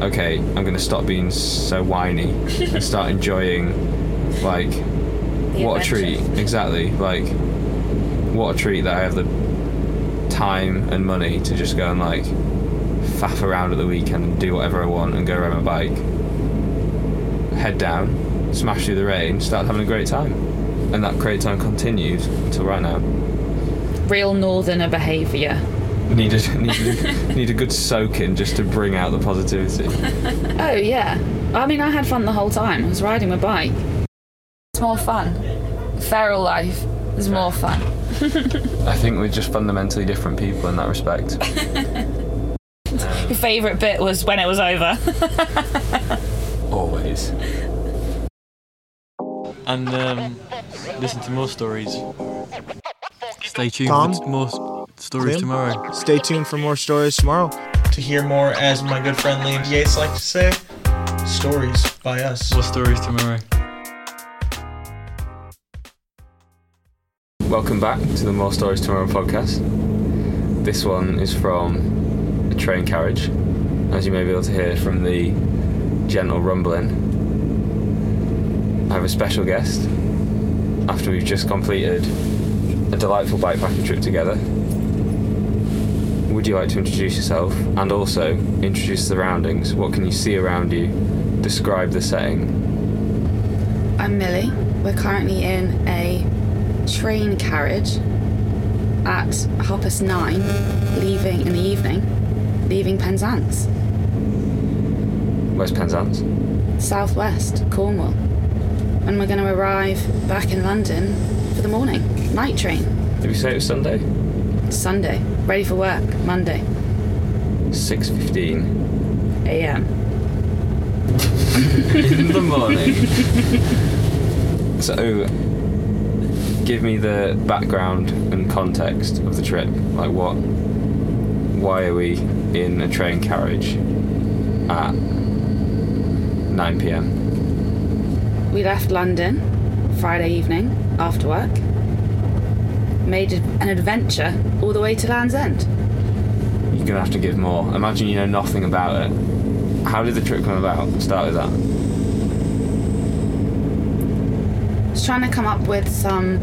okay, I'm going to stop being so whiny and start enjoying, like, The what a treat. Exactly. Like, what a treat that I have the time and money to just go and, like, faff around at the weekend and do whatever I want and go ride my bike. Head down, smash through the rain, start having a great time. And that great time continues until right now. Real northerner behaviour. Need a, need a, need a good soaking just to bring out the positivity. Oh yeah. I mean, I had fun the whole time. I was riding my bike. It's more fun. Feral life is more fun. I think we're just fundamentally different people in that respect. Your favourite bit was when it was over. Always. and um, listen to more stories. Stay tuned Tom? for more s- stories Tim? tomorrow. Stay tuned for more stories tomorrow. To hear more, as my good friend Liam Yates like to say, stories by us. More stories tomorrow. Welcome back to the More Stories Tomorrow podcast. This one is from a train carriage, as you may be able to hear from the gentle rumbling. I have a special guest after we've just completed a delightful bikepacking trip together. Would you like to introduce yourself and also introduce the surroundings? What can you see around you? Describe the setting. I'm Millie. We're currently in a train carriage at half past nine, leaving in the evening, leaving Penzance, Where's Penzance? southwest Cornwall. And we're going to arrive back in London for the morning night train. Did we say it was Sunday? Sunday, ready for work, Monday, 6.15 a.m. in the morning. so, give me the background and context of the trip. Like, what? Why are we in a train carriage at 9 p.m.? We left London Friday evening after work, made an adventure all the way to Land's End. You're gonna have to give more. Imagine you know nothing about it. How did the trip come about? Start with that. I was trying to come up with some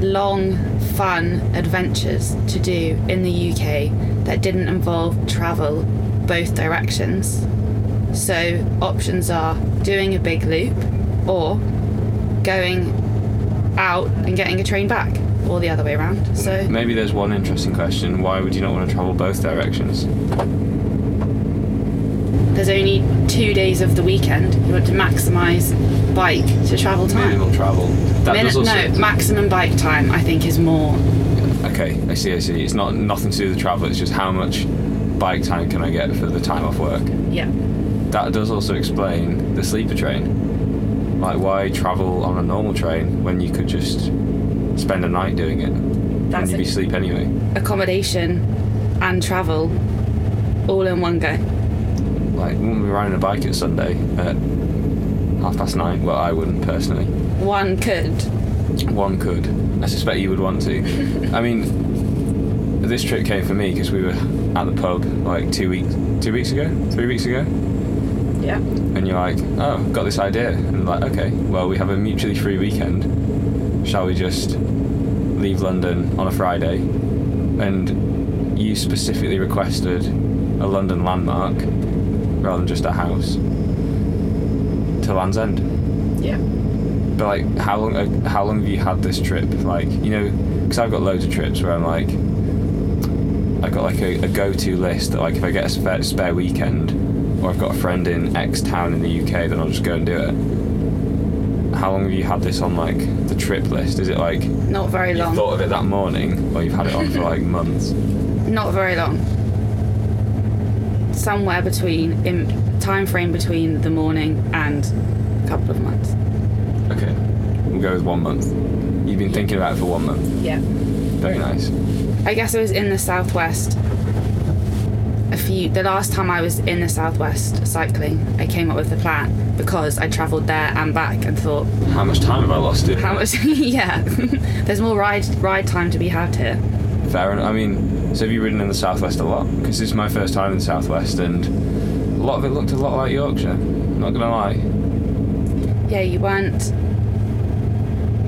long, fun adventures to do in the UK that didn't involve travel both directions. So, options are doing a big loop or going out and getting a train back, or the other way around. So, Maybe there's one interesting question. Why would you not want to travel both directions? there's only two days of the weekend. You want to maximise bike to travel time. Minimal travel. That Min- also. no, maximum bike time I think is more. Okay, I see, I see. It's not nothing to do with the travel, it's just how much bike time can I get for the time off work. Yeah. That does also explain the sleeper train. Like, why travel on a normal train when you could just spend a night doing it? That's and you'd be asleep anyway. accommodation and travel all in one go. Like, wouldn't we be riding a bike at Sunday at half past nine? Well, I wouldn't personally. One could. One could. I suspect you would want to. I mean, this trip came for me because we were at the pub like two weeks, two weeks ago, three weeks ago, Yeah. and you're like, "Oh, got this idea," and like, "Okay, well, we have a mutually free weekend. Shall we just leave London on a Friday?" And you specifically requested a London landmark rather than just a house to Land's End. Yeah. But like, how long? How long have you had this trip? Like, you know, because I've got loads of trips where I'm like, I've got like a, a go-to list that like if I get a spare, spare weekend, or I've got a friend in X town in the UK, then I'll just go and do it. How long have you had this on like the trip list? Is it like Not very long. thought of it that morning, or you've had it on for like months? Not very long. Somewhere between in time frame between the morning and a couple of months. Okay, we'll go with one month. You've been thinking about it for one month. Yeah. Very nice. I guess I was in the southwest a few the last time I was in the southwest cycling, I came up with the plan because I travelled there and back and thought, How much time have I lost Here? how much yeah. There's more ride ride time to be had here. Fair enough. I mean, so have you ridden in the southwest a lot? Because this is my first time in the southwest, and a lot of it looked a lot like Yorkshire. Not gonna lie. Yeah, you weren't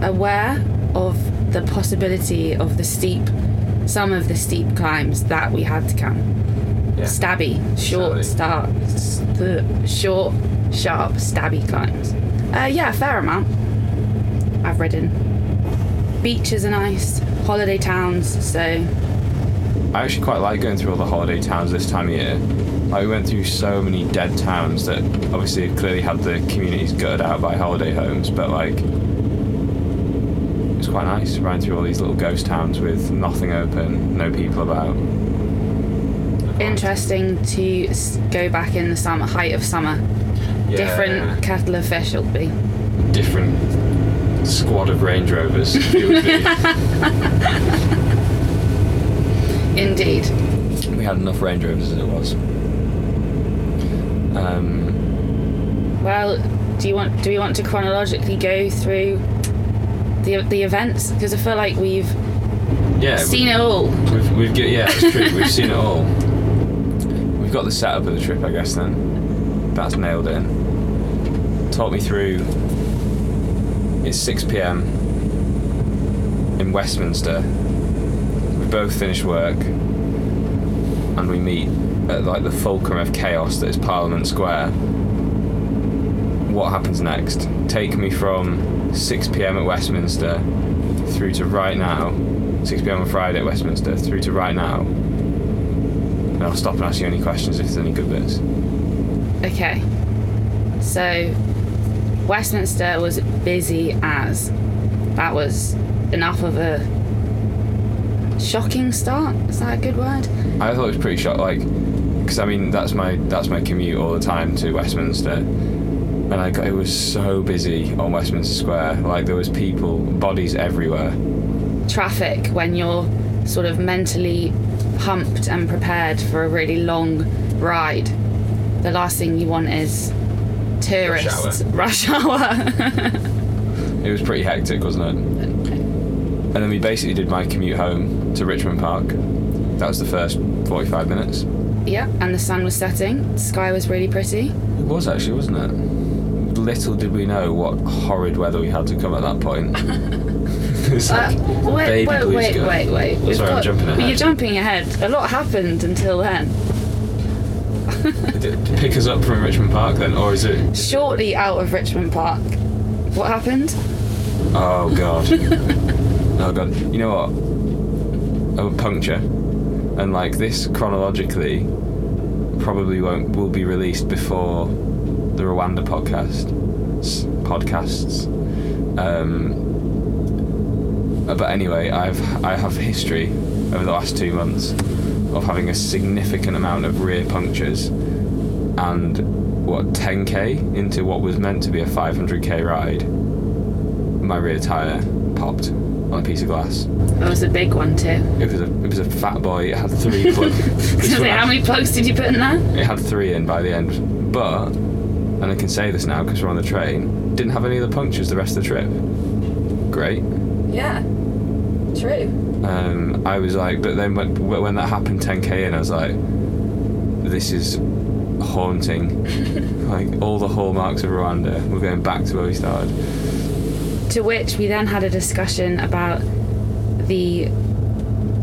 aware of the possibility of the steep, some of the steep climbs that we had to come. Yeah. Stabby, short, start, s- short, sharp, stabby climbs. Uh, yeah, a fair amount. I've ridden. Beaches are nice, holiday towns, so I actually quite like going through all the holiday towns this time of year. Like we went through so many dead towns that obviously clearly had the communities gutted out by holiday homes, but like it's quite nice riding through all these little ghost towns with nothing open, no people about. Interesting to go back in the summer, height of summer. Different kettle of fish it'll be. different squad of Range Rovers. it would be. Indeed. we had enough Range Rovers as it was. Um, Well, do you want do we want to chronologically go through the the events because I feel like we've yeah, seen it all. We've, we've yeah, it's true. We've seen it all. We've got the setup of the trip, I guess. Then that's nailed in. Talk me through. It's 6 p.m. in Westminster. We both finished work, and we meet at like the fulcrum of chaos that is Parliament Square. What happens next? Take me from 6 p.m. at Westminster through to right now, 6 pm on Friday at Westminster, through to right now. And I'll stop and ask you any questions if there's any good bits. Okay. So Westminster was busy as that was enough of a shocking start. Is that a good word? I thought it was pretty shocked, like, because I mean that's my that's my commute all the time to Westminster, and I got, it was so busy on Westminster Square. Like there was people, bodies everywhere. Traffic when you're sort of mentally pumped and prepared for a really long ride. The last thing you want is tourists. Rush hour. It was pretty hectic, wasn't it? And then we basically did my commute home to Richmond Park. That was the first 45 minutes. yeah, and the sun was setting. The sky was really pretty. It was actually, wasn't it? Little did we know what horrid weather we had to come at that point. it's Uh, wait, baby wait, blue wait, sky. wait, wait. We've sorry, I'm jumping ahead. You're jumping ahead. A lot happened until then. It pick us up from Richmond Park then, or is it? Shortly out of Richmond Park. What happened? Oh god. oh god. You know what? A puncture, and like this chronologically, probably won't will be released before the Rwanda podcast podcasts. Um, Uh, but anyway, I've I have history over the last two months of having a significant amount of rear punctures, and what 10k into what was meant to be a 500k ride, my rear tire popped on a piece of glass. That was a big one too. It was a it was a fat boy. It had three plugs. How many plugs did you put in there? It had three in by the end, but and I can say this now because we're on the train. Didn't have any other punctures the rest of the trip. Great. Yeah. True. Um, I was like, but then when, when that happened 10k in, I was like, this is haunting. like all the hallmarks of Rwanda. We're going back to where we started. To which we then had a discussion about the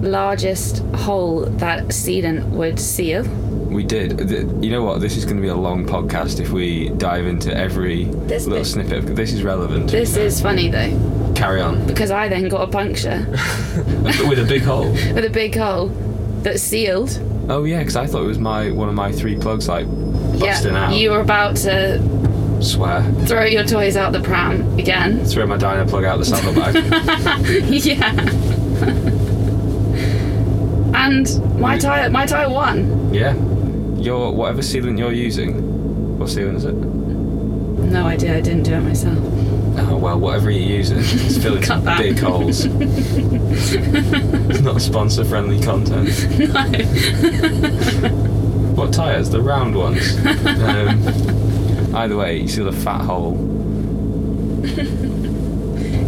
largest hole that sealant would seal. We did. You know what? This is going to be a long podcast if we dive into every This little bit- snippet. This is relevant. This is funny though, Carry on. because I then got a puncture With a big hole. with a big hole that sealed. Oh yeah, because I thought it was my one of my three plugs like busting yeah, out. you were about to Swear. throw your toys out the pram again. Throw my Dynaplug out the saddlebag. yeah. and my tire, my tire won. yeah. Your whatever sealant you're using. What sealant is it? No idea. I didn't do it myself. Oh well, whatever you're using, it's filling some that. big holes. it's not sponsor-friendly content. What tires? The round ones. Um, either way, you see the fat hole.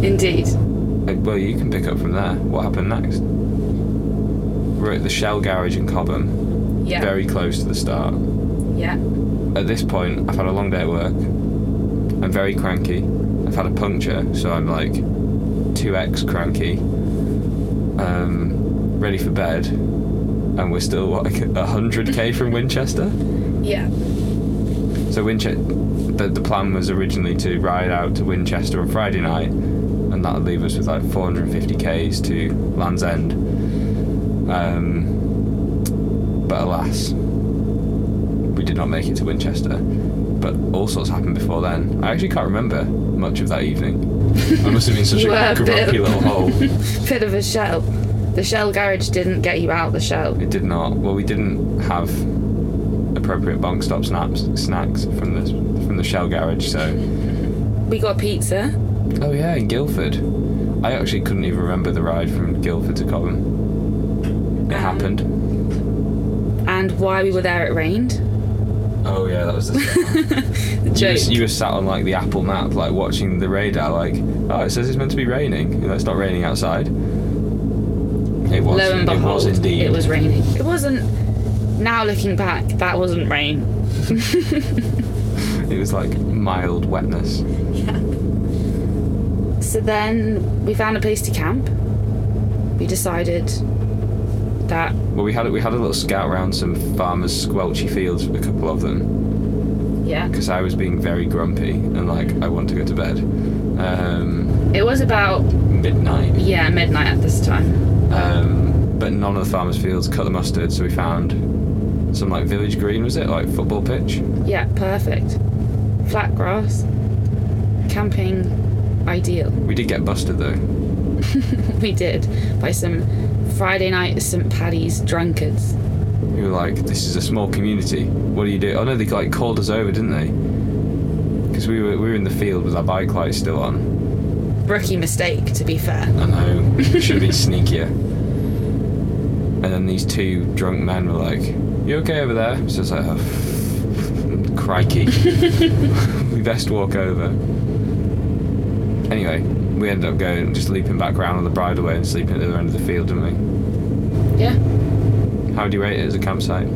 Indeed. Uh, Well, you can pick up from there. What happened next? We're at the Shell garage in Cobham, Yeah. very close to the start. Yeah. At this point, I've had a long day at work. I'm very cranky. I've had a puncture, so I'm like 2x cranky. Um, ready for bed. And we're still what, like 100k from Winchester. Yeah. So Winchester, the, the plan was originally to ride out to Winchester on Friday night, and that would leave us with like 450 k's to Land's End. Um, but alas, we did not make it to Winchester. But all sorts happened before then. I actually can't remember much of that evening. I must have been such a a bit- grumpy little hole. Bit of a shell. The shell garage didn't get you out the shell. It did not. Well, we didn't have appropriate bunk stop snaps snacks from the from the Shell garage. So, We got pizza. oh yeah, in Guildford. I actually couldn't even remember the ride from Guildford to Cobham. It Um, happened. And while we were there, it rained. Oh yeah, that was the. The you, joke. were, you were sat on like the Apple map, like watching the radar, like, oh, it says it's meant to be raining. You know, it's not raining outside. It was. Lo and it was indeed. it was raining. It wasn't. Now looking back, that wasn't rain. It was like mild wetness. Yeah. So then we found a place to camp. We decided that Well, we had we had a little scout around some farmers' squelchy fields, with a couple of them. yeah, because I was being very grumpy and like I want to go to bed. Um, it was about midnight, yeah midnight at this time. um, but none of the farmers' fields cut the mustard, so we found some like village green. Was it like football pitch? Yeah, perfect. Flat grass. Camping, ideal. We did get busted though. We did by some Friday night at St Paddy's drunkards. We were like, "This is a small community. What do you do?" Oh know they like called us over, didn't they? Because we were we were in the field with our bike lights still on. Rookie mistake, to be fair. I know. Should have been sneakier. And then these two drunk men were like, You okay over there? So it's like, oh, crikey. we best walk over. Anyway, we ended up going, just leaping back round on the bridleway and sleeping at the other end of the field, didn't Yeah. How do you rate it as a campsite?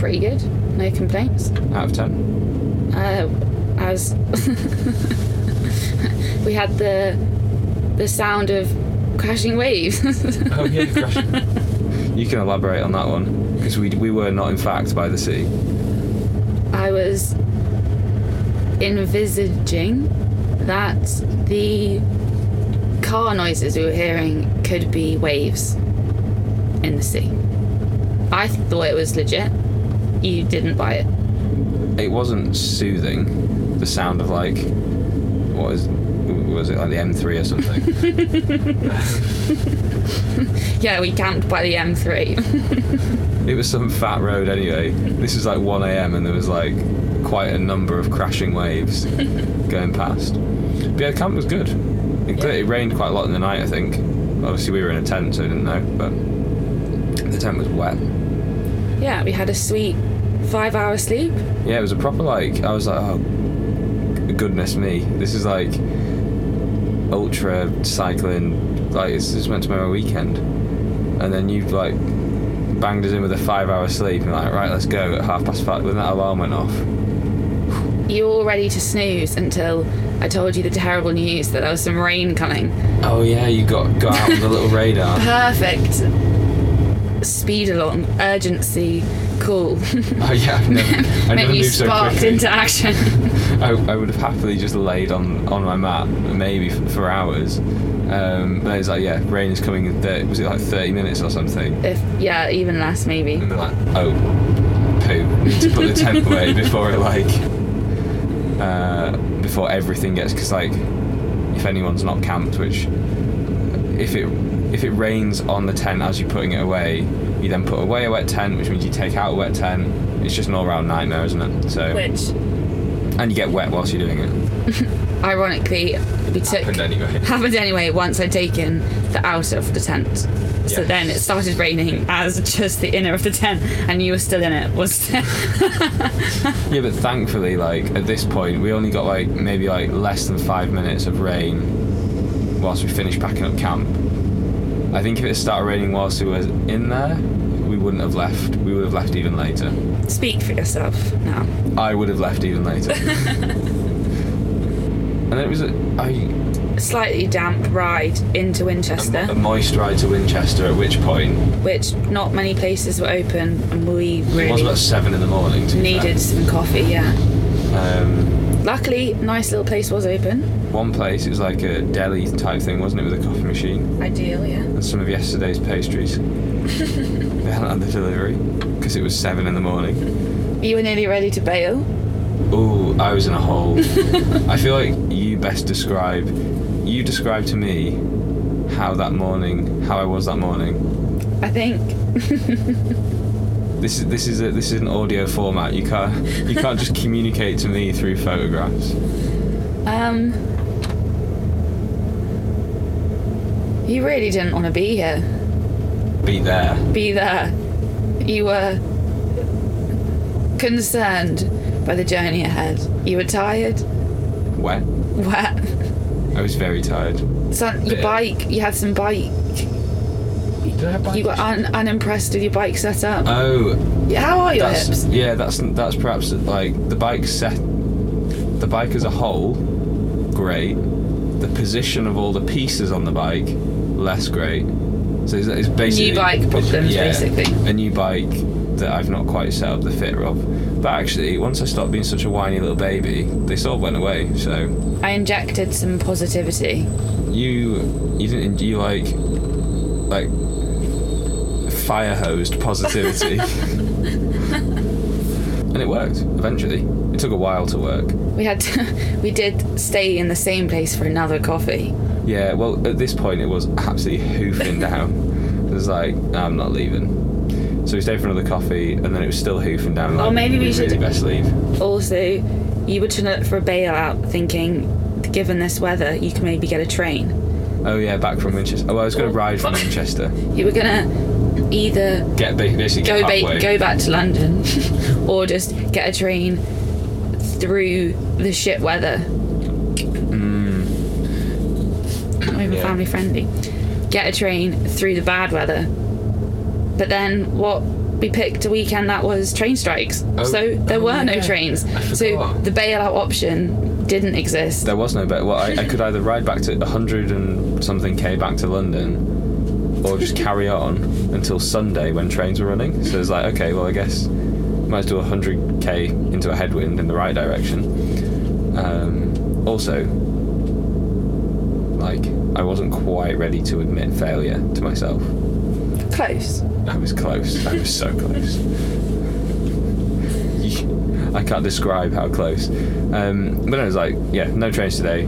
pretty good. No complaints. Out of 10? Uh, as we had the the sound of crashing waves. Oh, yeah, You can elaborate on that one. Because we, we were not, in fact, by the sea. I was envisaging that the car noises we were hearing could be waves in the sea. I thought it was legit. You didn't buy it. it wasn't soothing. The sound of like, what is, was it like the M3 or something? Yeah, we camped by the M3. it was some fat road anyway. This was like 1 a.m. and there was like quite a number of crashing waves going past. But yeah, the camp was good. It, Yeah. it rained quite a lot in the night, I think. Obviously, we were in a tent, so I didn't know, but the tent was wet. yeah, we had a sweet five hour sleep. Yeah, it was a proper like. I was like, oh, goodness me, this is like ultra cycling. Like it's just meant to be my weekend, and then you like banged us in with a five-hour sleep, and like, right, let's go at half past five. When that alarm went off, You were all ready to snooze until I told you the terrible news that there was some rain coming. oh yeah, you got got out on the little radar. Perfect. Speed along, urgency, cool. Oh yeah, I never, I Meant never you moved so sparked quickly. into action. I, I would have happily just laid on, on my mat, maybe f- for hours. Um, but it's like, yeah, rain is coming in 30, was it like 30 minutes or something? if yeah, even less maybe. And they're like, oh, poo, need to put the tent away before it like, uh, before everything gets, because like, if anyone's not camped, which, if it if it rains on the tent as you're putting it away, you then put away a wet tent, which means you take out a wet tent. It's just an all-round nightmare, isn't it? So, Which, and you get wet whilst you're doing it. ironically, we took Happened anyway. happened anyway once I'd taken the outer of the tent. So Yes. then it started raining as just the inner of the tent, and you were still in it. Was Yeah, but thankfully, like at this point, we only got like maybe like less than five minutes of rain whilst we finished packing up camp. I think if it started raining whilst we were in there, we wouldn't have left. We would have left even later. Speak for yourself now. I would have left even later. and then it was a, I, A slightly damp ride into Winchester, a moist ride to Winchester. At which point which not many places were open, and we it was about seven in the morning. To needed some coffee. Yeah. Um, Luckily, nice little place was open. One place it was like a deli type thing, wasn't it, with a coffee machine Ideal, yeah. and some of yesterday's pastries. they hadn't had the delivery because it was seven in the morning. You were nearly ready to bail. Ooh, I was in a hole. I feel like you best describe. You describe to me how that morning, how I was that morning. I think This is this is a, this is an audio format. You can't you can't just communicate to me through photographs. um you really didn't want to be here. Be there. Be there. You were concerned by the journey ahead. You were tired, Wet. wet. I was very tired. So your bike, you had some bike. Did I have You were un- unimpressed with your bike setup. Oh, Yeah. How are your that's hips? yeah. That's that's perhaps like the bike set. The bike as a whole, great. The position of all the pieces on the bike, less great. So it's, it's basically new bike problems, yeah, basically. A new bike that I've not quite set up the fitter of. But actually, once I stopped being such a whiny little baby, they sort of went away. So I injected some positivity. you you didn't you like like fire hosed positivity and it worked eventually it took a while to work We had to, we did stay in the same place for another coffee. Yeah well at this point it was absolutely hoofing down. It was like i'm not leaving. So we stayed for another coffee and then it was still hoofing down like, Or maybe we really should- best leave? Also, you were trying to look for a bailout, thinking, given this weather, you can maybe get a train. oh yeah back from winchester. Oh i was going to ride from winchester. You were gonna either get basically go get ba- go back to London, or just get a train through the shit weather. Not even Yeah. family friendly. Get a train through the bad weather. But then what? We picked a weekend that was train strikes, Oh, so there oh, were no trains. So the bailout option didn't exist. There was no bet. Well, I, I could either ride back to 100 and something k back to London, or just carry on until Sunday when trains were running. So it's like, okay, well, I guess might as well do 100k into a headwind in the right direction. Um, also, I wasn't quite ready to admit failure to myself. Close. I was close. I was so close. I can't describe how close. Um, but I was like, yeah, no trains today,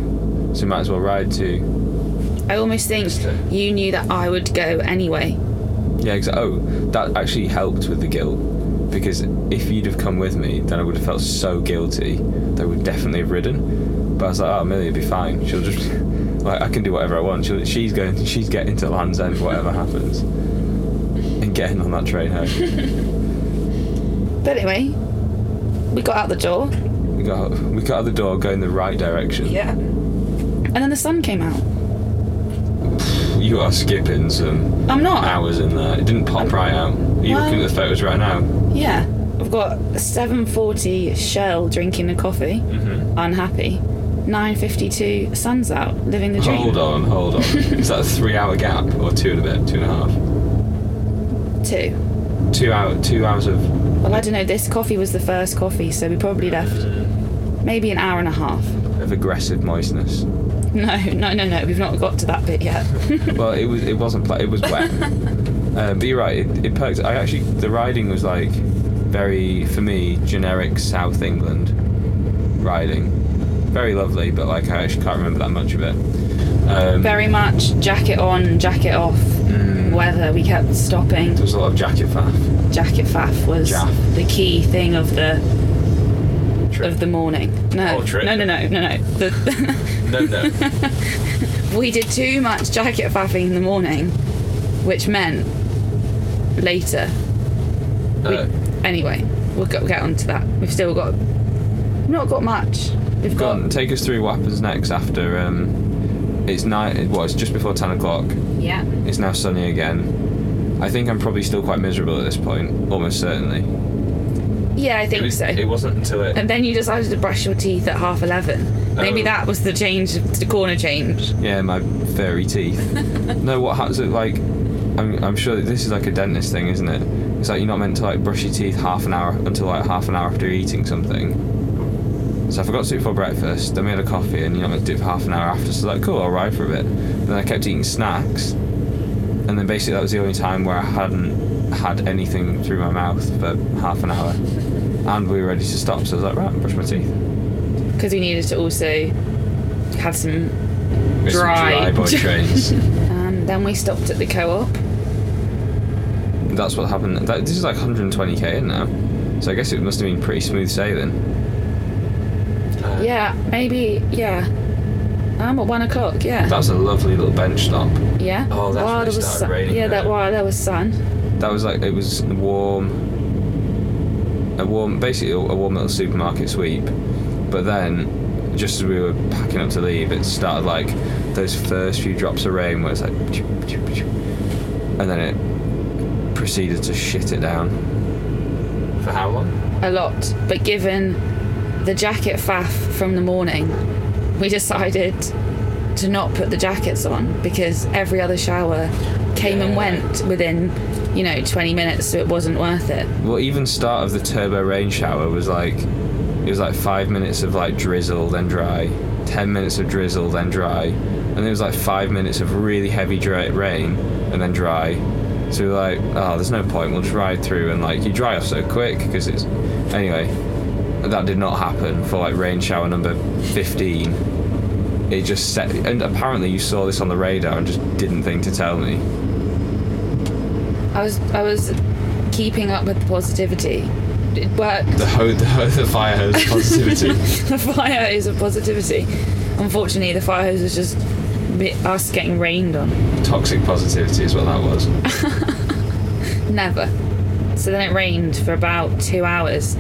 so might as well ride to. I almost think you knew that I would go anyway. Yeah, exactly. oh, that actually helped with the guilt because if you'd have come with me, then I would have felt so guilty that I would definitely have ridden. But I was like, oh, Amelia will be fine. She'll just like I can do whatever I want. She'll, she's going. She's getting to Land's End, whatever happens, and getting on that train home. But anyway, we got out the door. We got we got out the door, going the right direction. Yeah. And then the sun came out. You are skipping some I'm not. hours in there. It didn't pop right out. Are you Well- looking at the photos right now? Yeah. I've got a 7:40 shell drinking a coffee, Mm-hmm. unhappy. 9:52 sun's out, living the dream. Hold on, hold on. Is that a three-hour gap or two and a bit, two and a half? Two. Two hour, two hours of. Well, I don't know. This coffee was the first coffee, so we probably left maybe an hour and a half. of aggressive moistness. No, no, no, no. We've not got to that bit yet. Well, it was it wasn't it was wet. um, but you're right. It, it perked. I actually the riding was like very for me generic South England riding. Very lovely, but like I actually can't remember that much of it. Um, Very much jacket on, jacket off. Mm. Weather. We kept stopping. there was a lot of jacket faff. Jacket faff was Jaff. the key thing of the Trip. of the morning. No, no, no, no, no, no. The, No, no. we did too much jacket faffing in the morning, which meant later. We, Uh, anyway, we'll go, get on to that. We've still got. Not got much. Go got. on, take us through what happens next after. Um, it's night. Well, it's just before ten o'clock. Yeah. It's now sunny again. I think I'm probably still quite miserable at this point, almost certainly. Yeah, I It, think was, so. it wasn't until it. and then you decided to brush your teeth at half eleven. Maybe Oh. that was the change, the corner change. Yeah, my fairy teeth. no, what happens? Like, I'm, I'm sure that this is like a dentist thing, isn't it? It's like you're not meant to like brush your teeth half an hour until like half an hour after eating something. So I forgot to eat it for breakfast. Then we had a coffee, and you know, not meant to do it for half an hour after. So like, cool, I'll ride for a bit. Then I kept eating snacks, and then basically that was the only time where I hadn't had anything through my mouth for half an hour, and we were ready to stop. So I was like, right, brush my teeth. Because we needed to also have some. With some Dry. dry boy trains. And then we stopped at the co-op. That's what happened. That, this is like 120k in now, so I guess it must have been pretty smooth sailing. Yeah, maybe. Yeah. I'm at one o'clock. Yeah. That was a lovely little bench stop. yeah. Oh, that's while when it there was started sun. raining, Yeah, that yeah. while there was sun. That was like it was warm, a warm, basically a warm little supermarket sweep. But then, just as we were packing up to leave, it started like those first few drops of rain where it's like, and then it proceeded to shit it down. For how long? A lot. But given the jacket faff from the morning, we decided to not put the jackets on because every other shower came and went within, you know, 20 minutes, so it wasn't worth it. Well, even start of the turbo rain shower was like it was like five minutes of like drizzle, then dry, ten minutes of drizzle, then dry, and it was like five minutes of really heavy dry rain and then dry. So we were like, oh, there's no point. We'll just ride through and like you dry off so quick because it's anyway. That did not happen for like rain shower number fifteen. It just set, and apparently you saw this on the radar and just didn't think to tell me. I was I was keeping up with the positivity. It worked. The ho- the, ho- the fire hose positivity. the fire is a positivity. Unfortunately, the fire hose was just us getting rained on. Toxic positivity is what that was. Never. So then it rained for about two hours,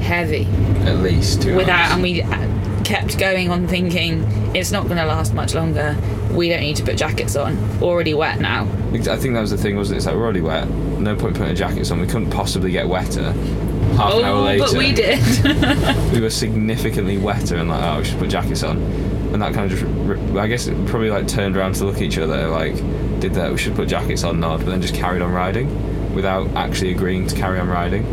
heavy, At least two without, hours. and we uh, kept going on thinking it's not going to last much longer. We don't need to put jackets on. Already wet now. I think that was the thing, wasn't it? It's like we're already wet. No point putting jackets on. We couldn't possibly get wetter. Half an hour Oh, later, but we did. we were significantly wetter and like, oh, we should put jackets on. And that kind of just, I guess it probably like turned around to look at each other, like, did that, we should put jackets on, nod, but then just carried on riding without actually agreeing to carry on riding.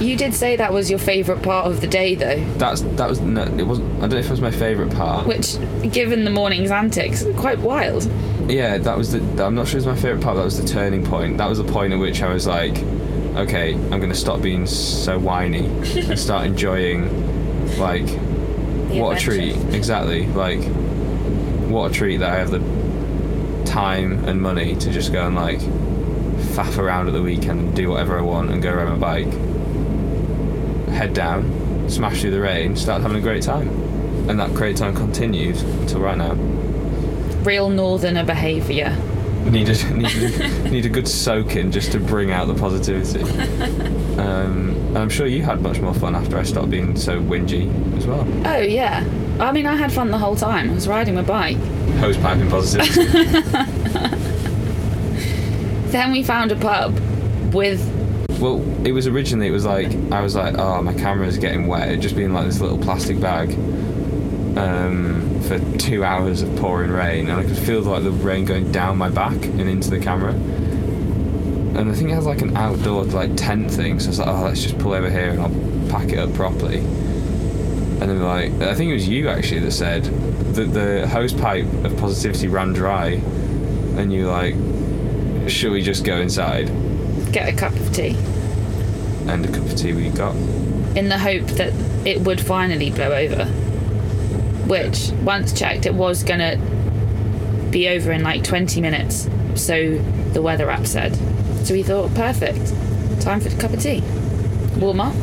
You did say that was your favourite part of the day, though. That's, that was, no, it wasn't, I don't know if it was my favourite part. Which, given the morning's antics, quite wild. Yeah, that was the. I'm not sure it's my favorite part. That was the turning point. That was the point at which I was like, okay, I'm gonna stop being so whiny and start enjoying, like, The what a treat. Exactly. Like, what a treat that I have the time and money to just go and like faff around at the weekend and do whatever I want and go ride my bike, head down, smash through the rain, start having a great time, and that great time continued until right now. Real northerner behaviour. Need a, need, a, need a good soaking just to bring out the positivity. Um, and I'm sure you had much more fun after I stopped being so whingy as well. Oh, yeah. I mean, I had fun the whole time. I was riding my bike. Hose piping positivity. Then we found a pub with well, it was originally, it was like, I was like, oh, my camera's getting wet. It just being like this little plastic bag um, for two hours of pouring rain. And I could feel like the rain going down my back and into the camera. And I think it has like an outdoor like tent thing. So I was like, oh, let's just pull over here and I'll pack it up properly. And then like, I think it was you actually that said that the hose pipe of positivity ran dry. And you like, should we just go inside? Get a cup of tea And a cup of tea we got. in the hope that it would finally blow over. Which, once checked, it was gonna be over in like 20 minutes. So the weather app said. So we thought, perfect. Time for a cup of tea. Warm up.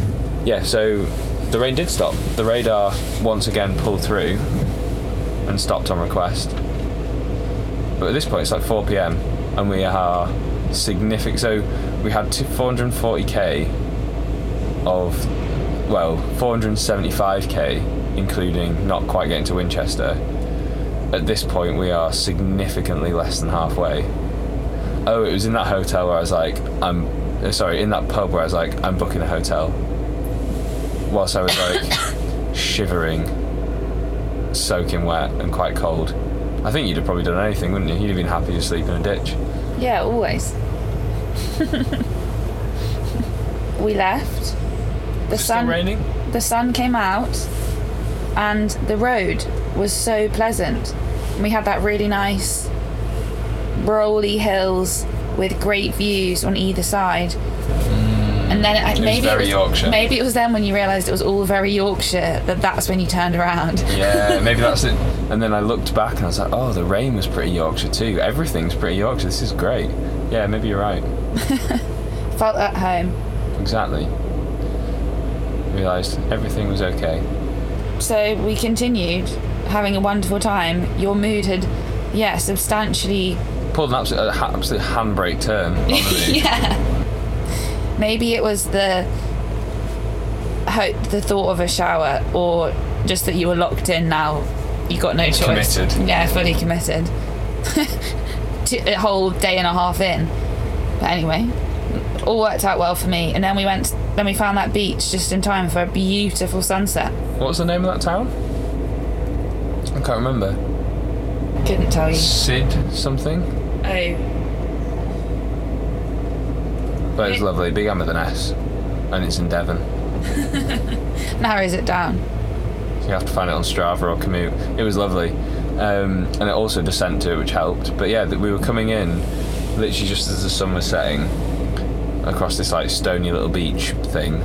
Yeah, so the rain did stop. The radar once again pulled through and stopped on request. But at this point, it's like 4 pm, and we are significant. So we had 440k of, well, 475k, including not quite getting to Winchester. At this point, we are significantly less than halfway. Oh, it was in that hotel where I was like, I'm uh, sorry, in that pub where I was like, I'm booking a hotel. Whilst I was like shivering, soaking wet, and quite cold. I think you'd have probably done anything, wouldn't you? You'd have been happy to sleep in a ditch. Yeah, always. we left. The It's sun raining. the sun came out and the road was so pleasant. And we had that really nice rolly hills with great views on either side. Mm. and then it, was maybe very it was, Yorkshire. maybe it was then when you realised it was all very Yorkshire that that's when you turned around. Yeah, maybe that's it. And then I looked back and I was like, oh, the rain was pretty Yorkshire too. Everything's pretty Yorkshire. This is great. Yeah, maybe you're right. Felt at home. Exactly. Realised everything was okay. So we continued having a wonderful time. Your mood had, yeah, substantially Pulled an absolute, ha- absolute handbrake turn. on the move. yeah. Maybe it was the ho- the thought of a shower, or just that you were locked in now. You got no choice. Committed. Yeah, fully committed. a whole day and a half in. But anyway, all worked out well for me. And then we went. Then we found that beach just in time for a beautiful sunset. What's the name of that town? I can't remember. Couldn't tell you. Sid something? Oh, But it's lovely. Began with an S. And it's in Devon. narrows it down. So you have to find it on Strava or Komoot. It was lovely. Um, and it also descent to it, which helped. But yeah, we were coming in literally just as the sun was setting across this like stony little beach thing.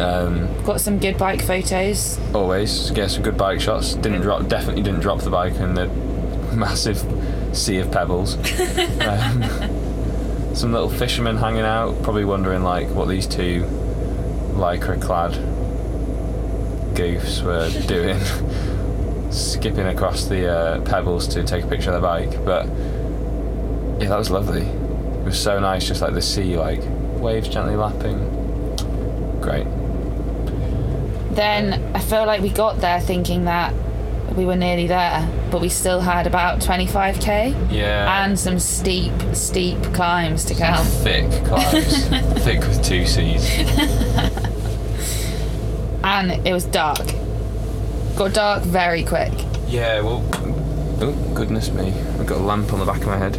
Um, Got some good bike photos. always get some good bike shots. Didn't drop, definitely didn't drop the bike in the massive sea of pebbles. um, some little fishermen hanging out, probably wondering like what these two lycra-clad goofs were doing, skipping across the uh, pebbles to take a picture of the bike. But yeah, that was lovely. It was so nice, just like the sea, like waves gently lapping. Great. Then I felt like we got there thinking that we were nearly there, but we still had about 25k Yeah. and some steep, steep climbs to go. thick climbs, thick with two C's. And it was dark. Got dark very quick. Yeah, well, oh goodness me, I've got a lamp on the back of my head.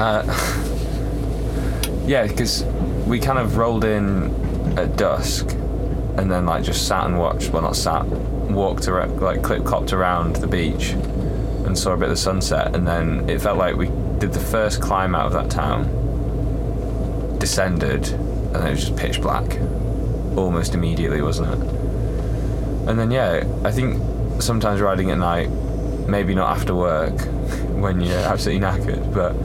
Uh, yeah, because we kind of rolled in at dusk, and then like just sat and watched. Well, not sat, walked around, like clip clopped around the beach, and saw a bit of the sunset. And then it felt like we did the first climb out of that town, descended, and it was just pitch black, almost immediately, wasn't it? And then yeah, I think sometimes riding at night, maybe not after work when you're absolutely knackered, but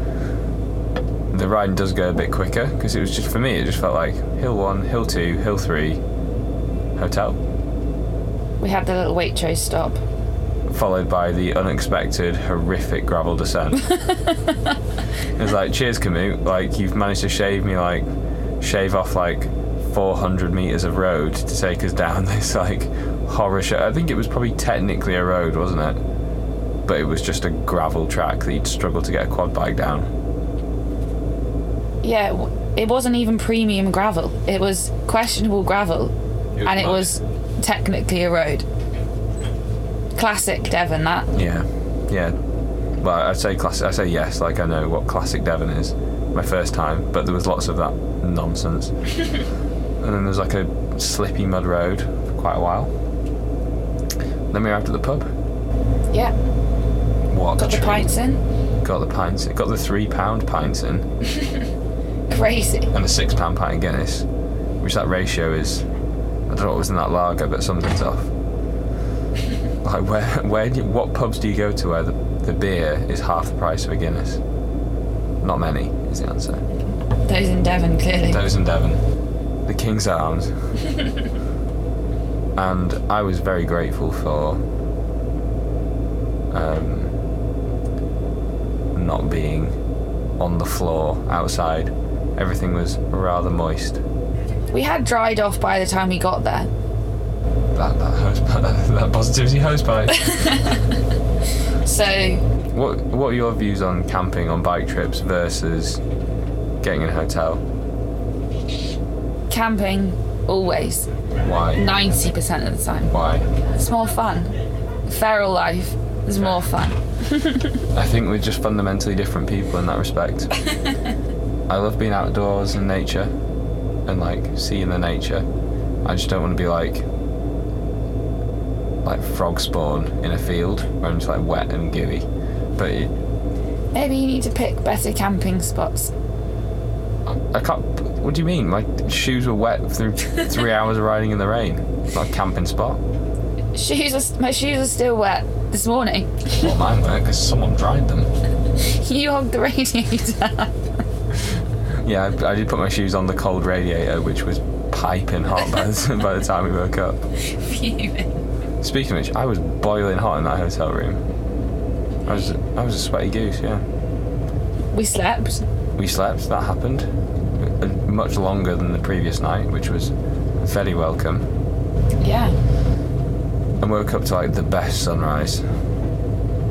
the riding does go a bit quicker because it was just for me. It just felt like hill one, hill two, hill three, hotel, We had the little Waitrose stop. followed by the unexpected horrific gravel descent. it was like, cheers, Komoot. Like you've managed to shave me like shave off like 400 meters of road to take us down this like horror show. I think it was probably technically a road, wasn't it? But it was just a gravel track that you'd struggle to get a quad bike down. Yeah, it wasn't even premium gravel. It was questionable gravel, and it mud. was technically a road. Classic Devon, that. Yeah, yeah. Well, I'd say classic. I say yes, like I know what classic Devon is. My first time, but there was lots of that nonsense. and then there was like a slippy mud road for quite a while. Then we arrived at the pub. Yeah, What got the treat. pints in. Got the pints. in. Got the three pound pints in, Crazy. and a six pound pint of Guinness, which that ratio is. I don't know what was in that lager, but something's off. Like where, where, do you, what pubs do you go to where the, the beer is half the price of a Guinness? Not many is the answer. Those in Devon, clearly. Those in Devon, the King's Arms, and I was very grateful for um, not being on the floor outside. Everything was rather moist. We had dried off by the time we got there. That that, hose, that positivity hose pipe. So What What are your views on camping on bike trips versus getting in a hotel? Camping, always. Why? 90% of the time. Why? It's more fun. Feral life is more fun. I think we're just fundamentally different people in that respect. I love being outdoors in nature and like seeing the nature. I just don't want to be like like frog spawn in a field where I'm just like wet and gooey. But it, Maybe you need to pick better camping spots. I can't. What do you mean? My shoes were wet through three hours of riding in the rain. Not a camping spot. Shoes are, my shoes are still wet this morning. Well, mine weren't because someone dried them. You hogged the radiator. Yeah, I, I did put my shoes on the cold radiator, which was piping hot by the, by the time we woke up. Fuming. Speaking of which, I was boiling hot in that hotel room. I was I was a sweaty goose. Yeah, We slept. we slept. That happened. Much longer than the previous night, which was very welcome. Yeah. And woke up to like the best sunrise.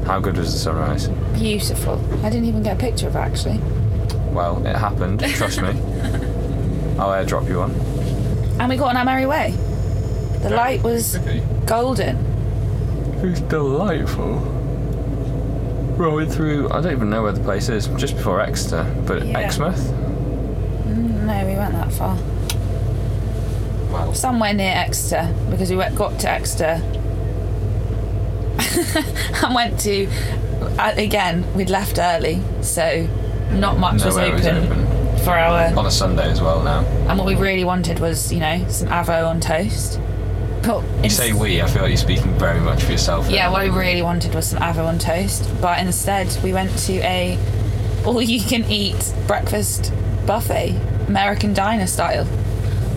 How good was the sunrise? Beautiful. I didn't even get a picture of it actually. Well, it happened. Trust me. I'll airdrop you one. And we got on our merry way. The light was golden. It was delightful. Rolling through, I don't even know where the place is, just before Exeter, but Yeah. Exmouth? Mm, No, we weren't that far. Wow. Somewhere near Exeter because we went, got to Exeter and went to. Uh, again, we'd left early, so not much was Nowhere open, open. for our. On a Sunday as well now. And what we really wanted was, you know, some avo on toast. But You say we, I feel like you're speaking very much for yourself. Yeah, what I really wanted was some avo on toast, but instead we went to a all-you-can-eat breakfast buffet, American diner style.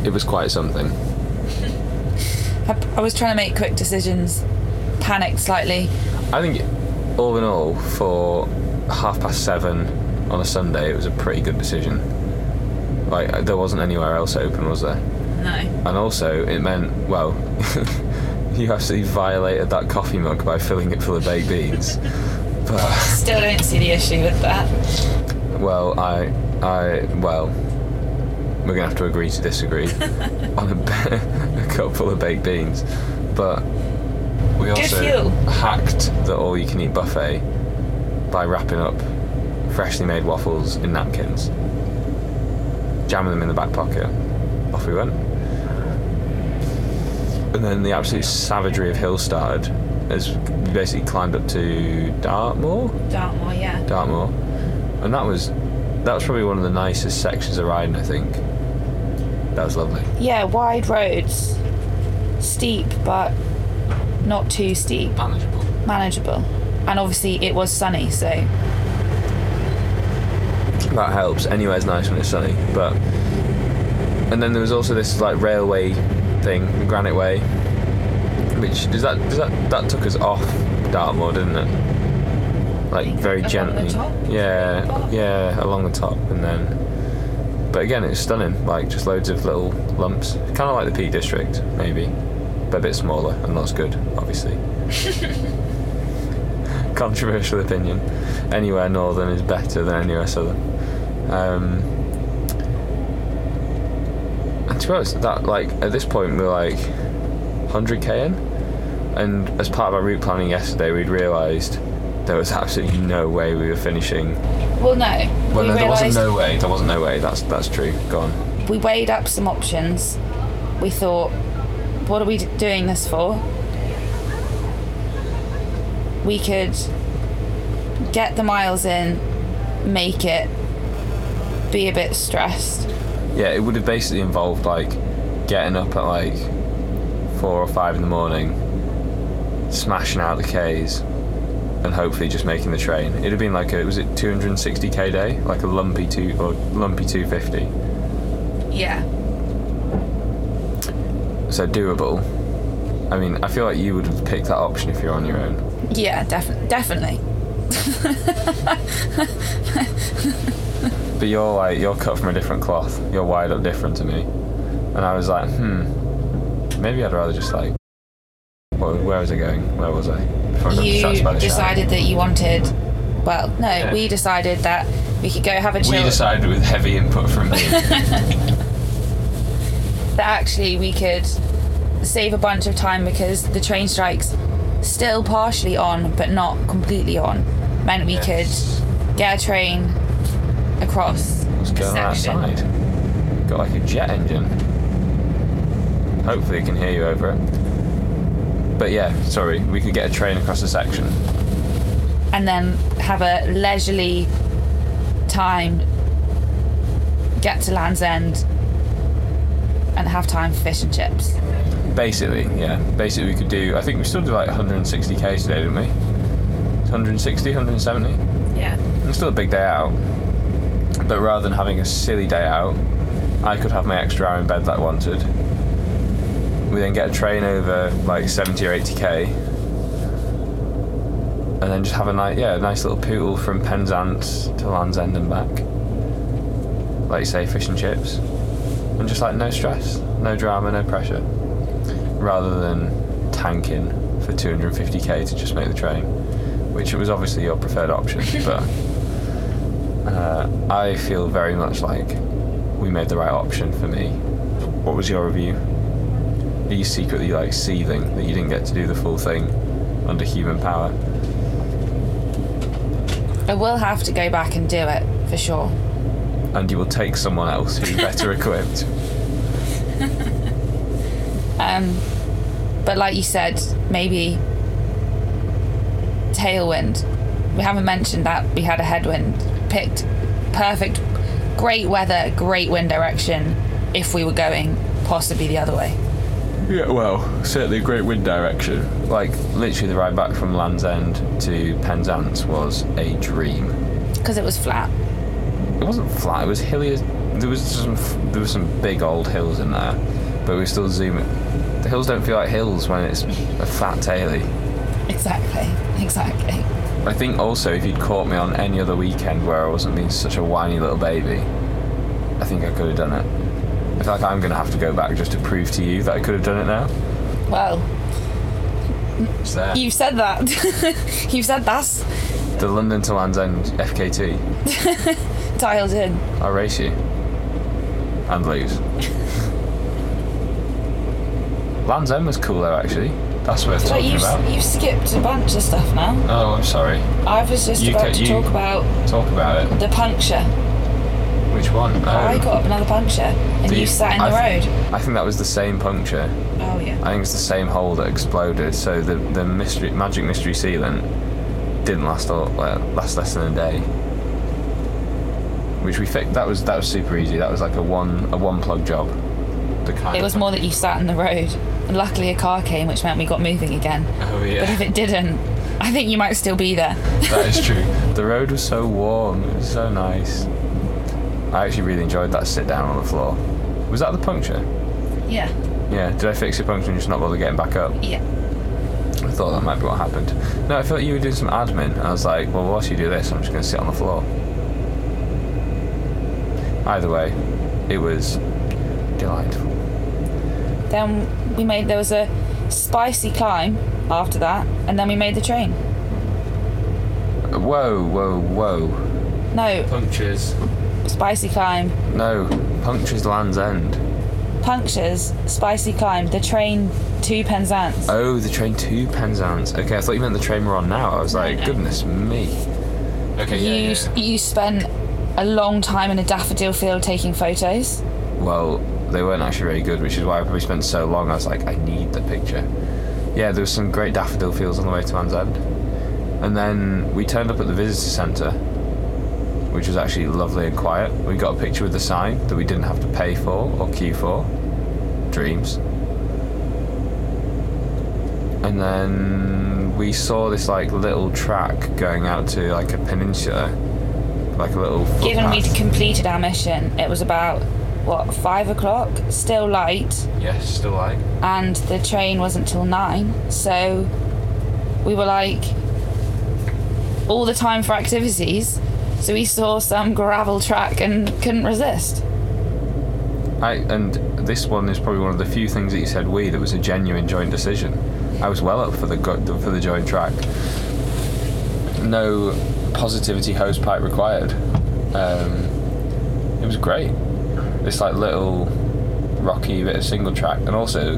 It was quite something. I, I was trying to make quick decisions, panicked slightly. I think, all in all, for half past seven on a Sunday, it was a pretty good decision. Like, uh, there wasn't anywhere else open, was there? No. And also, it meant, well, you absolutely violated that coffee mug by filling it full of baked beans. But, Still don't see the issue with that. well, I, I, well, we're gonna have to agree to disagree on a, a cup full of baked beans. But we also hacked the all-you-can-eat buffet by wrapping up freshly made waffles in napkins, jamming them in the back pocket. Off we went. And then the absolute savagery of Hill started as we basically climbed up to Dartmoor. Dartmoor, yeah. Dartmoor, and that was that was probably one of the nicest sections of riding. I think that was lovely. Yeah, wide roads, steep but not too steep, Manageable. manageable. And obviously it was sunny, so That helps. Anywhere's nice when it's sunny, but and then there was also this like railway thing, Granite Way, which does that does that that took us off Dartmoor, didn't it? Like very gently. Yeah, yeah, along the top, and then. But again, it's stunning. Like just loads of little lumps, kind of like the Peak District, maybe, but a bit smaller and not as good, obviously. Controversial opinion. Anywhere northern is better than anywhere southern. Um, and to be honest, that like at this point we're like 100k in, and as part of our route planning yesterday, we'd realised there was absolutely no way we were finishing. well no. Well, we no, there wasn't no way. There wasn't no way. That's that's true. Go on. we weighed up some options. We thought, what are we doing this for? We could get the miles in, make it, be a bit stressed. Yeah, it would have basically involved like getting up at like four or five in the morning, smashing out the K's, and hopefully just making the train. It'd have been like a was it 260k day, like a lumpy two or lumpy 250. Yeah. So doable. I mean, I feel like you would have picked that option if you're on your own. Yeah, definitely. Definitely. But you're like you're cut from a different cloth. You're wired up different to me. And I was like, hmm, maybe I'd rather just like. Where was I going? Where was I? Before I You the shower. decided that you wanted Well, no, Yeah. we decided that we could go have a We decided with heavy input from me. that actually we could save a bunch of time because the train strikes still partially on but not completely on meant we Yes. could get a train across What's going on outside? Got like a jet engine. Hopefully, it can hear you over it. But yeah, sorry, we could get a train across the section. and then have a leisurely time get to Land's End and have time for fish and chips. Basically, yeah. Basically, we could do. I think we still do like 160k today, didn't we? 160, 170. Yeah. It's still a big day out. But rather than having a silly day out, I could have my extra hour in bed that I wanted. We then get a train over like 70 or 80k. And then just have a nice, yeah, a nice little pootle from Penzance to Land's End and back. Like you say, fish and chips. And just like no stress, no drama, no pressure. Rather than tanking for 250k to just make the train which was obviously your preferred option, but uh, I feel very much like we made the right option for me. What was your review? Are you secretly like seething that you didn't get to do the full thing under human power? I will have to go back and do it for sure. And you will take someone else who's better equipped. Um, but like you said, maybe tailwind. We haven't mentioned that we had a headwind. Picked perfect, great weather, great wind direction if we were going possibly the other way. Yeah, well, certainly a great wind direction. Like literally the ride back from Land's End to Penzance was a dream. Because it was flat. It wasn't flat. It was hilly. as- There was some. There were some big old hills in there, but we still zooming. The hills don't feel like hills when it's a flat taily. Exactly. Exactly. I think also if you'd caught me on any other weekend where I wasn't being such a whiny little baby, I think I could have done it. I feel like I'm going to have to go back just to prove to you that I could have done it now. Well, It's there. you've said that. you've said that's The London to Land's End FKT. dialed in. I'll race you. And lose. Land's End was cool though, actually. That's worth But talking you about. you skipped a bunch of stuff now. Oh, I'm sorry. I was just You about ca- to talk about Talk about it. the puncture. Which one? Oh, I got up another puncture, and The- you sat in the I road. I think that was the same puncture. Oh yeah. I think it's the same hole that exploded. So the the mystery magic mystery sealant didn't last all last less than a day. Which we fixed. That was that was super easy. That was like a one a one plug job. The kind It was more that you sat in the road. And luckily, a car came, which meant we got moving again. Oh But if it didn't, I think you might still be there. that is true. The road was so warm. It was so nice. I actually really enjoyed that sit down on the floor. Was that the puncture? Yeah. Yeah. Did I fix your puncture and just not bother getting back up? Yeah. I thought that might be what happened. No, I felt you were doing some admin. I was like, well, whilst you do this, I'm just going to sit on the floor. Either way, it was delightful. Then we made there was a spicy climb after that, and then we made the train. Whoa, whoa, whoa. No, Punctures. spicy climb, No, punctures Land's End. punctures, spicy climb, the train to Penzance. Oh, the train to Penzance. Okay, I thought you meant the train we're on now. I was like, no. goodness me. Okay, you you spent a long time in a daffodil field taking photos. Well, they weren't actually very good, which is why I probably spent so long. I was like, I need the picture. Yeah, there was some great daffodil fields on the way to Land's End. And then we turned up at the visitor centre, which was actually lovely and quiet. We got a picture with the sign that we didn't have to pay for or queue for. Dreams. And then we saw this like little track going out to like a peninsula, like a little. Given we'd completed our mission, it was about what five o'clock, still light, Yes, still like. and the train wasn't till nine. So we were like all the time for activities. So we saw some gravel track and couldn't resist. I, and this one is probably one of the few things that you said we that was a genuine joint decision. I was well up for the for the joint track. No positivity hose pipe required. Um, it was great. This like little rocky bit of single track, and also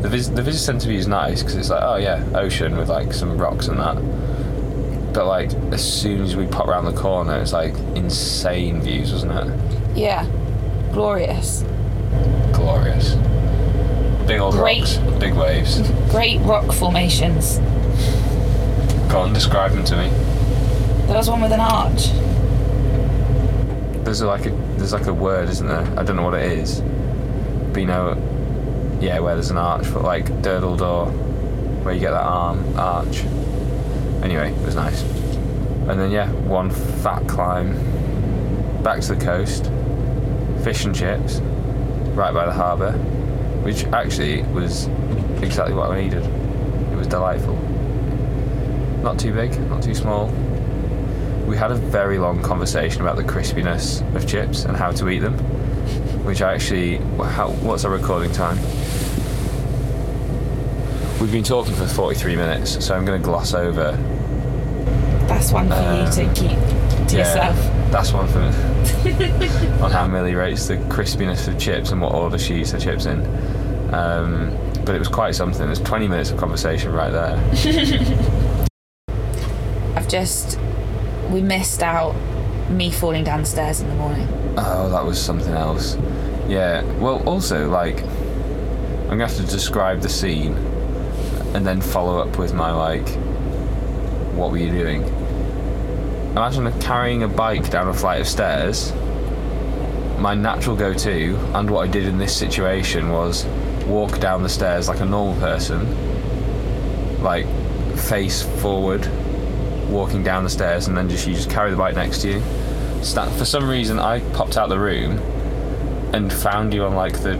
the vis- the visitor centre view is nice because it's like oh yeah, ocean with like some rocks and that. But like as soon as we pop round the corner, it's like insane views, wasn't it? Yeah. Glorious. Glorious. Big old Great. rocks, big waves. Great rock formations. Go on, describe them to me. There was one with an arch. There's like a there's like a word, isn't there? I don't know what it is. But you know, yeah, where there's an arch, but like Durdle Door, where you get that arm arch. Anyway, it was nice. And then yeah, one fat climb back to the coast, fish and chips, right by the harbour, which actually was exactly what I needed. It was delightful. Not too big, not too small. We had a very long conversation about the crispiness of chips and how to eat them, which I actually. How, what's our recording time? We've been talking for 43 minutes, so I'm going to gloss over. That's one for Um, you to keep to yourself. That's one for me. on how Millie rates the crispiness of chips and what order she eats her chips in. Um, but it was quite something. There's 20 minutes of conversation right there. I've just we missed out me falling downstairs in the morning. Oh, that was something else. Yeah. Well, also like, I'm gonna have to describe the scene, and then follow up with my like, what were you doing? Imagine carrying a bike down a flight of stairs. My natural go-to, and what I did in this situation was walk down the stairs like a normal person, like face forward, walking down the stairs, and then just you just carry the bike next to you. For some reason, I popped out the room and found you on like the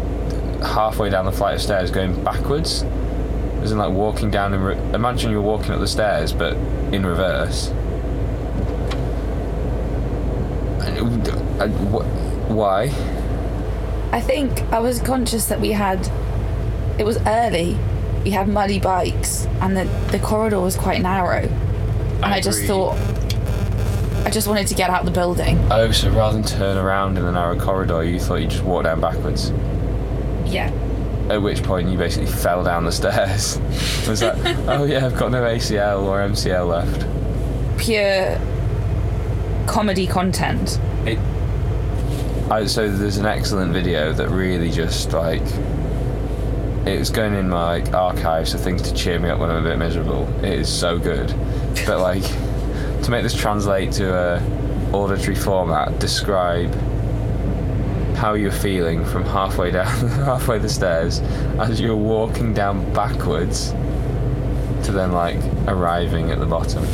halfway down the flight of stairs, going backwards. In, like walking down. In re- imagine you're walking up the stairs, but in reverse. And, uh, wh- why? I think I was conscious that we had it was early. We had muddy bikes and the, the corridor was quite narrow. And I, just thought I just wanted to get out of the building. Oh, so rather than turn around in the narrow corridor, you thought you'd just walk down backwards. Yeah. At which point you basically fell down the stairs. Was that? oh yeah, I've got no ACL or MCL left. Pure comedy content. It. I, so there's an excellent video that really just like. It was going in my like archives of things to cheer me up when I'm a bit miserable. It is so good, but like to make this translate to a auditory format, describe how you're feeling from halfway down halfway the stairs as you're walking down backwards to then like arriving at the bottom.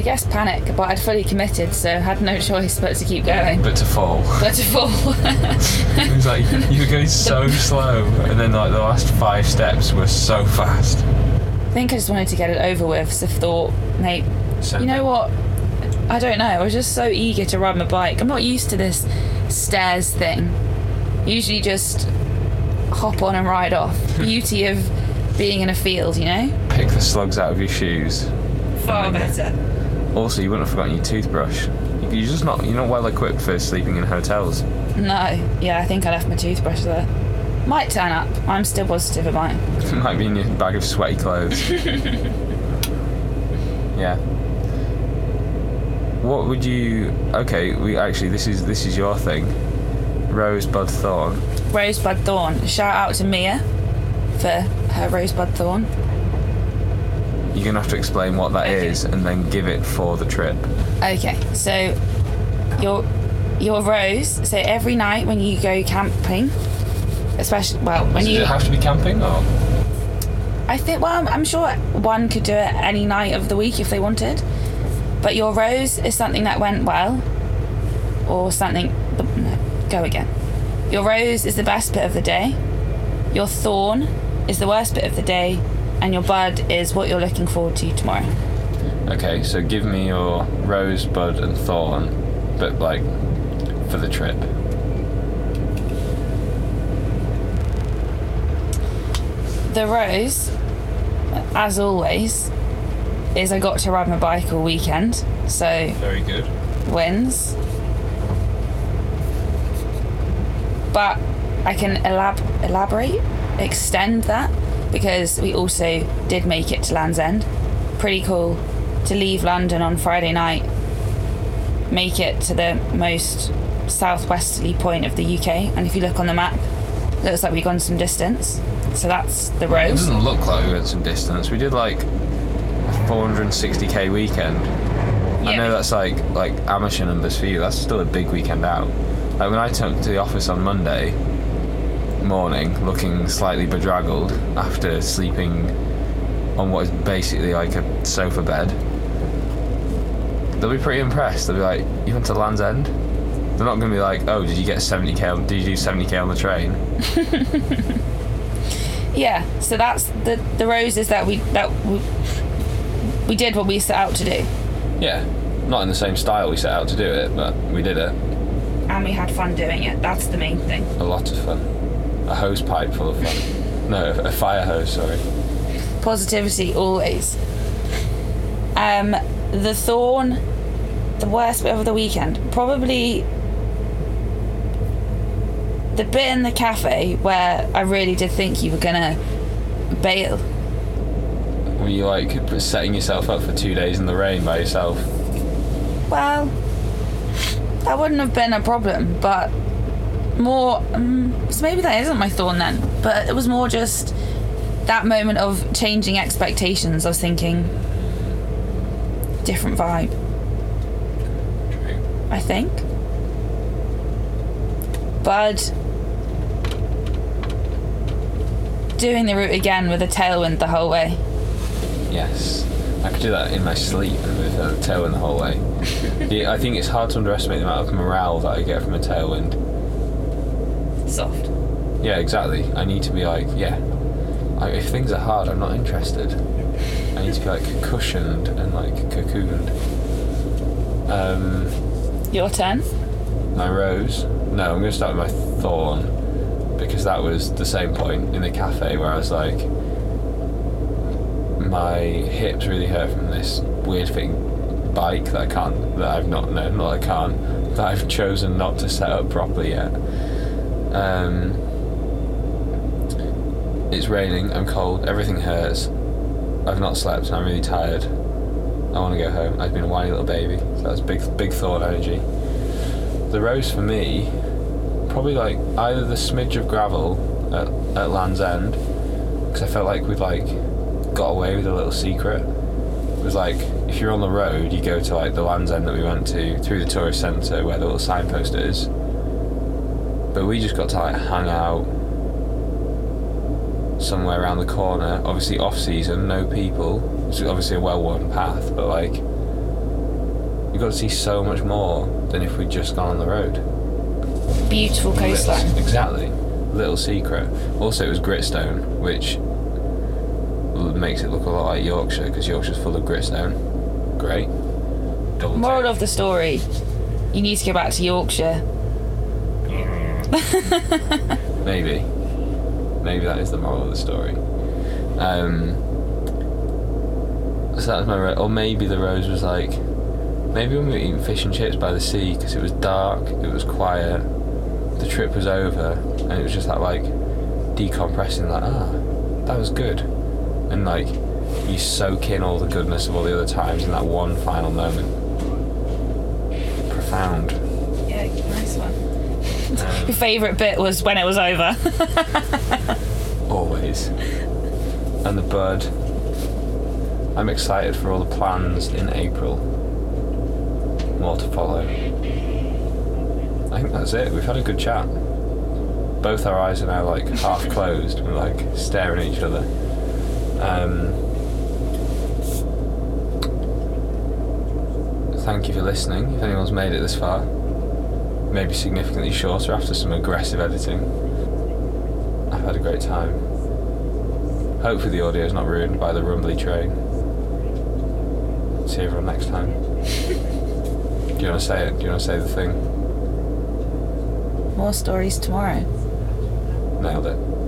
I guess panic, but I'd fully committed, so had no choice but to keep going. But to fall. But to fall. It was like you were going so slow, and then like the last five steps were so fast. I think I just wanted to get it over with, so thought, mate, you know what? I don't know. I was just so eager to ride my bike. I'm not used to this stairs thing. Usually just hop on and ride off. Beauty of being in a field, you know? Pick the slugs out of your shoes. Far better. Also, you wouldn't have forgotten your toothbrush. You're just not. You're not well equipped for sleeping in hotels. No, yeah, I think I left my toothbrush there. Might turn up. I'm still positive. It might be in your bag of sweaty clothes. yeah. What would you? Okay, we actually this is this is your thing. Rosebud thorn. Rosebud Thorn. Shout out to Mia for her Rosebud Thorn. You're gonna have to explain what that is and then give it for the trip. Okay, so your your rose. So every night when you go camping, especially well when Does you, it have to be camping or? I think well I'm, I'm sure one could do it any night of the week if they wanted, but your rose is something that went well, or something. No, go again. Your rose is the best bit of the day. Your thorn is the worst bit of the day, and your bud is what you're looking forward to tomorrow. Okay, so give me your rose, bud, and thorn, but like for the trip. The rose, as always, is I got to ride my bike all weekend, so Very good. wins. But I can elab- elaborate, extend that, because we also did make it to Land's End. Pretty cool to leave London on Friday night, make it to the most southwesterly point of the UK, and if you look on the map, looks like we've gone some distance. So that's the road. It doesn't look like we went some distance. We did like a 460k weekend. I know that's like like amateur numbers for you. That's still a big weekend out. Like when I turned to the office on Monday morning, looking slightly bedraggled after sleeping on what is basically like a sofa bed, they'll be pretty impressed. They'll be like, "You went to Land's End." They're not going to be like, "Oh, did you get 70k? On, did you do 70k on the train?" Yeah, so that's the the roses that we that we, we did what we set out to do, Yeah, not in the same style we set out to do it, but we did it. and we had fun doing it. That's the main thing. A lot of fun. A hose pipe full of fun. No, a fire hose, sorry. Positivity always. Um, the thorn, the worst bit of the weekend, probably the bit in the cafe where I really did think you were gonna bail. Were you like setting yourself up for two days in the rain by yourself? Well, that wouldn't have been a problem, but more. Um, so maybe that isn't my thorn then. But it was more just that moment of changing expectations. I was thinking, different vibe, I think. But doing the route again with a tailwind the whole way. Yes. I could do that in my sleep with a tailwind the whole way. I think it's hard to underestimate the amount of morale that I get from a tailwind. Soft. Yeah, exactly. I need to be like, yeah. I, if things are hard, I'm not interested. I need to be like cushioned and like cocooned. Um, Your turn. my rose. No, I'm going to start with my thorn because that was the same point in the cafe where I was like, my hips really hurt from this weird thing bike that I can't, that I've not, known that I can't, that I've chosen not to set up properly yet. Um, it's raining, I'm cold, everything hurts. I've not slept and I'm really tired. I want to go home. I've been a whiny little baby, so that's big, big thought energy. The rose for me, probably like either the smidge of gravel at, at Land's End, because I felt like we'd like got away with a little secret. It was like if you're on the road, you go to like the Land's End that we went to through the tourist centre where the little signpost is. But we just got to like hang out somewhere around the corner. Obviously off season, no people. It's obviously a well-worn path, but like you got to see so much more than if we'd just gone on the road. Beautiful coastline. Little- exactly. Little secret. Also, it was gritstone, which makes it look a lot like Yorkshire because Yorkshire's full of gritstone. Great. Double Moral take. of the story: you need to go back to Yorkshire. Maybe. Maybe that is the moral of the story. Um, so that was my or maybe the rose was like, maybe when we were eating fish and chips by the sea because it was dark, it was quiet, the trip was over, and it was just that like decompressing, like ah, that was good, and like you soak in all the goodness of all the other times in that one final moment. Profound. Yeah, nice one. Um, Your favourite bit was when it was over. Always. And the bird. I'm excited for all the plans in April. More to follow. I think that's it. We've had a good chat. Both our eyes are now like half closed and like staring at each other. Um, thank you for listening. If anyone's made it this far, maybe significantly shorter after some aggressive editing. I've had a great time. Hopefully the audio is not ruined by the rumbly train. See everyone next time. Do you want to say it? Do you want to say the thing? More stories tomorrow. Nailed it.